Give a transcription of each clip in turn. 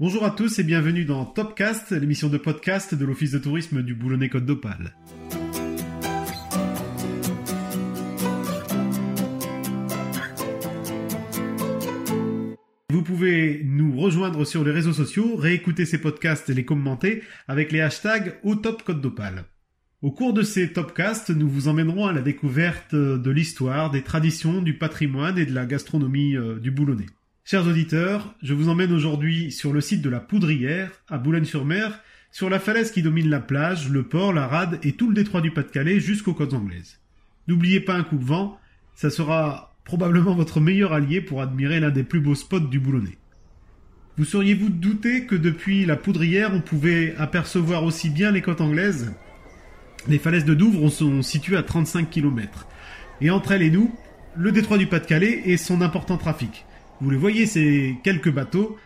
Bonjour à tous et bienvenue dans Topcast, l'émission de podcast de l'Office de tourisme du Boulonnais-Côte d'Opale. Vous pouvez nous rejoindre sur les réseaux sociaux, réécouter ces podcasts et les commenter avec les hashtags au Top Côte d'Opale. Au cours de ces Topcasts, nous vous emmènerons à la découverte de l'histoire, des traditions, du patrimoine et de la gastronomie euh, du Boulonnais. Chers auditeurs, je vous emmène aujourd'hui sur le site de la Poudrière, à Boulogne-sur-Mer, sur la falaise qui domine la plage, le port, la rade et tout le détroit du Pas-de-Calais jusqu'aux côtes anglaises. N'oubliez pas un coup de vent, ça sera probablement votre meilleur allié pour admirer l'un des plus beaux spots du Boulonnais. Vous seriez-vous douté que depuis la Poudrière, on pouvait apercevoir aussi bien les côtes anglaises? Les falaises de Douvres sont situées à 35 km. Et entre elles et nous, le détroit du Pas-de-Calais et son important trafic. Vous les voyez, ces quelques bateaux.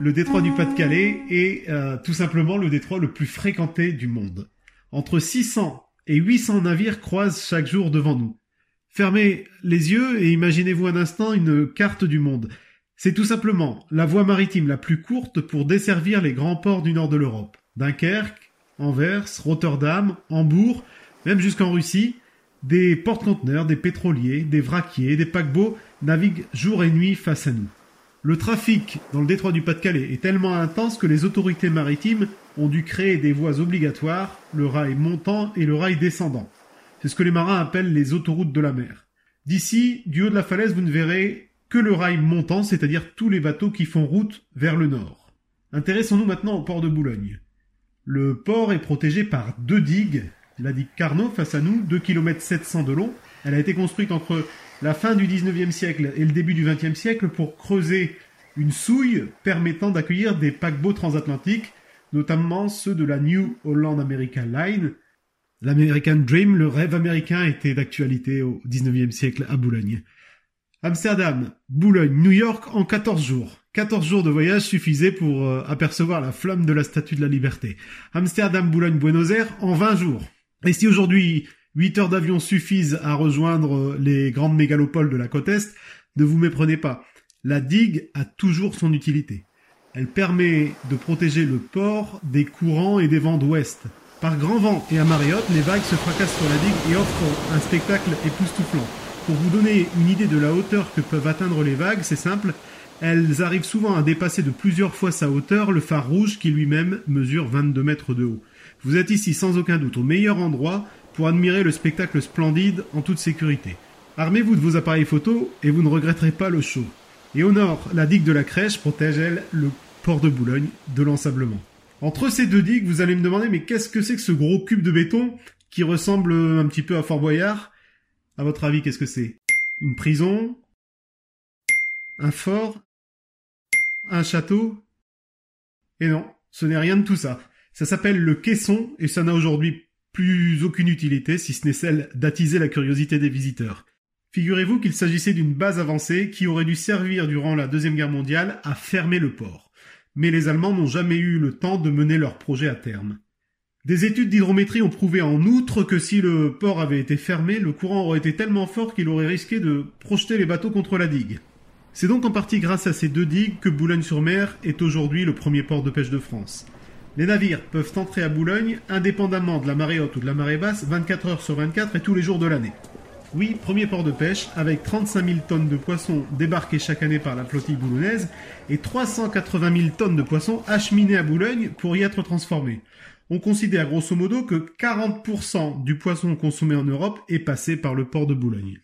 Le détroit du Pas-de-Calais est euh, tout simplement le détroit le plus fréquenté du monde. Entre 600 et 800 navires croisent chaque jour devant nous. Fermez les yeux et imaginez-vous un instant une carte du monde. C'est tout simplement la voie maritime la plus courte pour desservir les grands ports du nord de l'Europe. Dunkerque, Anvers, Rotterdam, Hambourg, même jusqu'en Russie, des porte-conteneurs, des pétroliers, des vraquiers, des paquebots naviguent jour et nuit face à nous. Le trafic dans le détroit du Pas-de-Calais est tellement intense que les autorités maritimes ont dû créer des voies obligatoires, le rail montant et le rail descendant. C'est ce que les marins appellent les autoroutes de la mer. D'ici, du haut de la falaise, vous ne verrez que le rail montant, c'est-à-dire tous les bateaux qui font route vers le nord. Intéressons-nous maintenant au port de Boulogne. Le port est protégé par deux digues la digue Carnot face à nous, 2 km 700 de long. Elle a été construite entre la fin du 19e siècle et le début du 20e siècle pour creuser une souille permettant d'accueillir des paquebots transatlantiques, notamment ceux de la New Holland American Line. L'American Dream, le rêve américain, était d'actualité au 19e siècle à Boulogne. Amsterdam, Boulogne, New York en 14 jours. 14 jours de voyage suffisaient pour euh, apercevoir la flamme de la Statue de la Liberté. Amsterdam, Boulogne, Buenos Aires en 20 jours. Et si aujourd'hui 8 heures d'avion suffisent à rejoindre les grandes mégalopoles de la côte Est, ne vous méprenez pas. La digue a toujours son utilité. Elle permet de protéger le port des courants et des vents d'ouest. Par grand vent et à marée haute, les vagues se fracassent sur la digue et offrent un spectacle époustouflant. Pour vous donner une idée de la hauteur que peuvent atteindre les vagues, c'est simple, elles arrivent souvent à dépasser de plusieurs fois sa hauteur le phare rouge qui lui-même mesure 22 mètres de haut. Vous êtes ici sans aucun doute au meilleur endroit pour admirer le spectacle splendide en toute sécurité. Armez-vous de vos appareils photo et vous ne regretterez pas le show. Et au nord, la digue de la Crèche protège, elle, le port de Boulogne de l'ensablement. Entre ces deux digues, vous allez me demander, mais qu'est-ce que c'est que ce gros cube de béton qui ressemble un petit peu à Fort Boyard? À votre avis, qu'est-ce que c'est? Une prison? Un fort? Un château? Et non, ce n'est rien de tout ça. Ça s'appelle le caisson et ça n'a aujourd'hui plus aucune utilité si ce n'est celle d'attiser la curiosité des visiteurs. Figurez-vous qu'il s'agissait d'une base avancée qui aurait dû servir durant la Deuxième Guerre mondiale à fermer le port. Mais les Allemands n'ont jamais eu le temps de mener leur projet à terme. Des études d'hydrométrie ont prouvé en outre que si le port avait été fermé, le courant aurait été tellement fort qu'il aurait risqué de projeter les bateaux contre la digue. C'est donc en partie grâce à ces deux digues que Boulogne-sur-Mer est aujourd'hui le premier port de pêche de France. Les navires peuvent entrer à Boulogne indépendamment de la marée haute ou de la marée basse 24 heures sur 24 et tous les jours de l'année. Oui, premier port de pêche, avec 35 000 tonnes de poissons débarquées chaque année par la flottille boulonnaise et 380 000 tonnes de poissons acheminées à Boulogne pour y être transformés. On considère grosso modo que 40% du poisson consommé en Europe est passé par le port de Boulogne.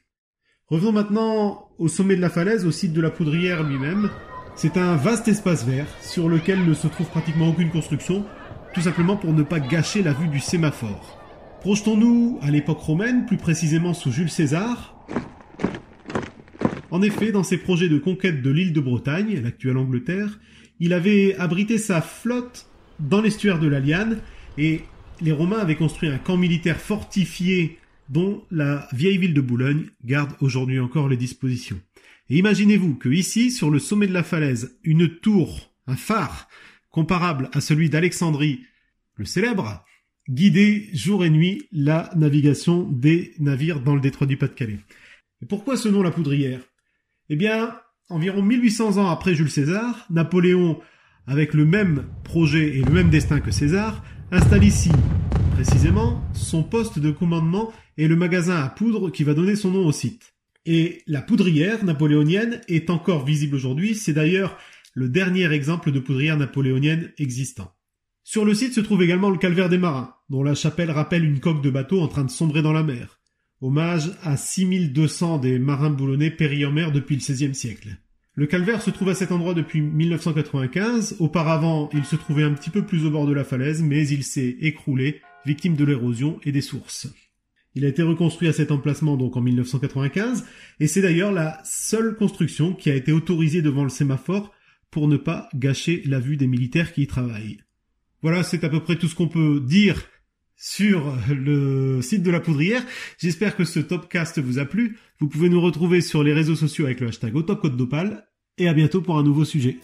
Revenons maintenant au sommet de la falaise, au site de la poudrière lui-même, c'est un vaste espace vert sur lequel ne se trouve pratiquement aucune construction, tout simplement pour ne pas gâcher la vue du sémaphore. Projetons-nous à l'époque romaine, plus précisément sous Jules César. En effet, dans ses projets de conquête de l'île de Bretagne, l'actuelle Angleterre, il avait abrité sa flotte dans l'estuaire de la Liane et les Romains avaient construit un camp militaire fortifié dont la vieille ville de Boulogne garde aujourd'hui encore les dispositions. Et imaginez-vous que ici, sur le sommet de la falaise, une tour, un phare, comparable à celui d'Alexandrie, le célèbre, guidait jour et nuit la navigation des navires dans le détroit du Pas-de-Calais. Et pourquoi ce nom la poudrière? Eh bien, environ 1800 ans après Jules César, Napoléon avec le même projet et le même destin que César, installe ici, précisément, son poste de commandement et le magasin à poudre qui va donner son nom au site. Et la poudrière napoléonienne est encore visible aujourd'hui, c'est d'ailleurs le dernier exemple de poudrière napoléonienne existant. Sur le site se trouve également le calvaire des marins, dont la chapelle rappelle une coque de bateau en train de sombrer dans la mer. Hommage à 6200 des marins boulonnais péris en mer depuis le XVIe siècle. Le calvaire se trouve à cet endroit depuis 1995. Auparavant, il se trouvait un petit peu plus au bord de la falaise, mais il s'est écroulé, victime de l'érosion et des sources. Il a été reconstruit à cet emplacement donc en 1995, et c'est d'ailleurs la seule construction qui a été autorisée devant le sémaphore pour ne pas gâcher la vue des militaires qui y travaillent. Voilà, c'est à peu près tout ce qu'on peut dire sur le site de la poudrière. J'espère que ce topcast vous a plu. Vous pouvez nous retrouver sur les réseaux sociaux avec le hashtag Autocode d'Opale. Et à bientôt pour un nouveau sujet.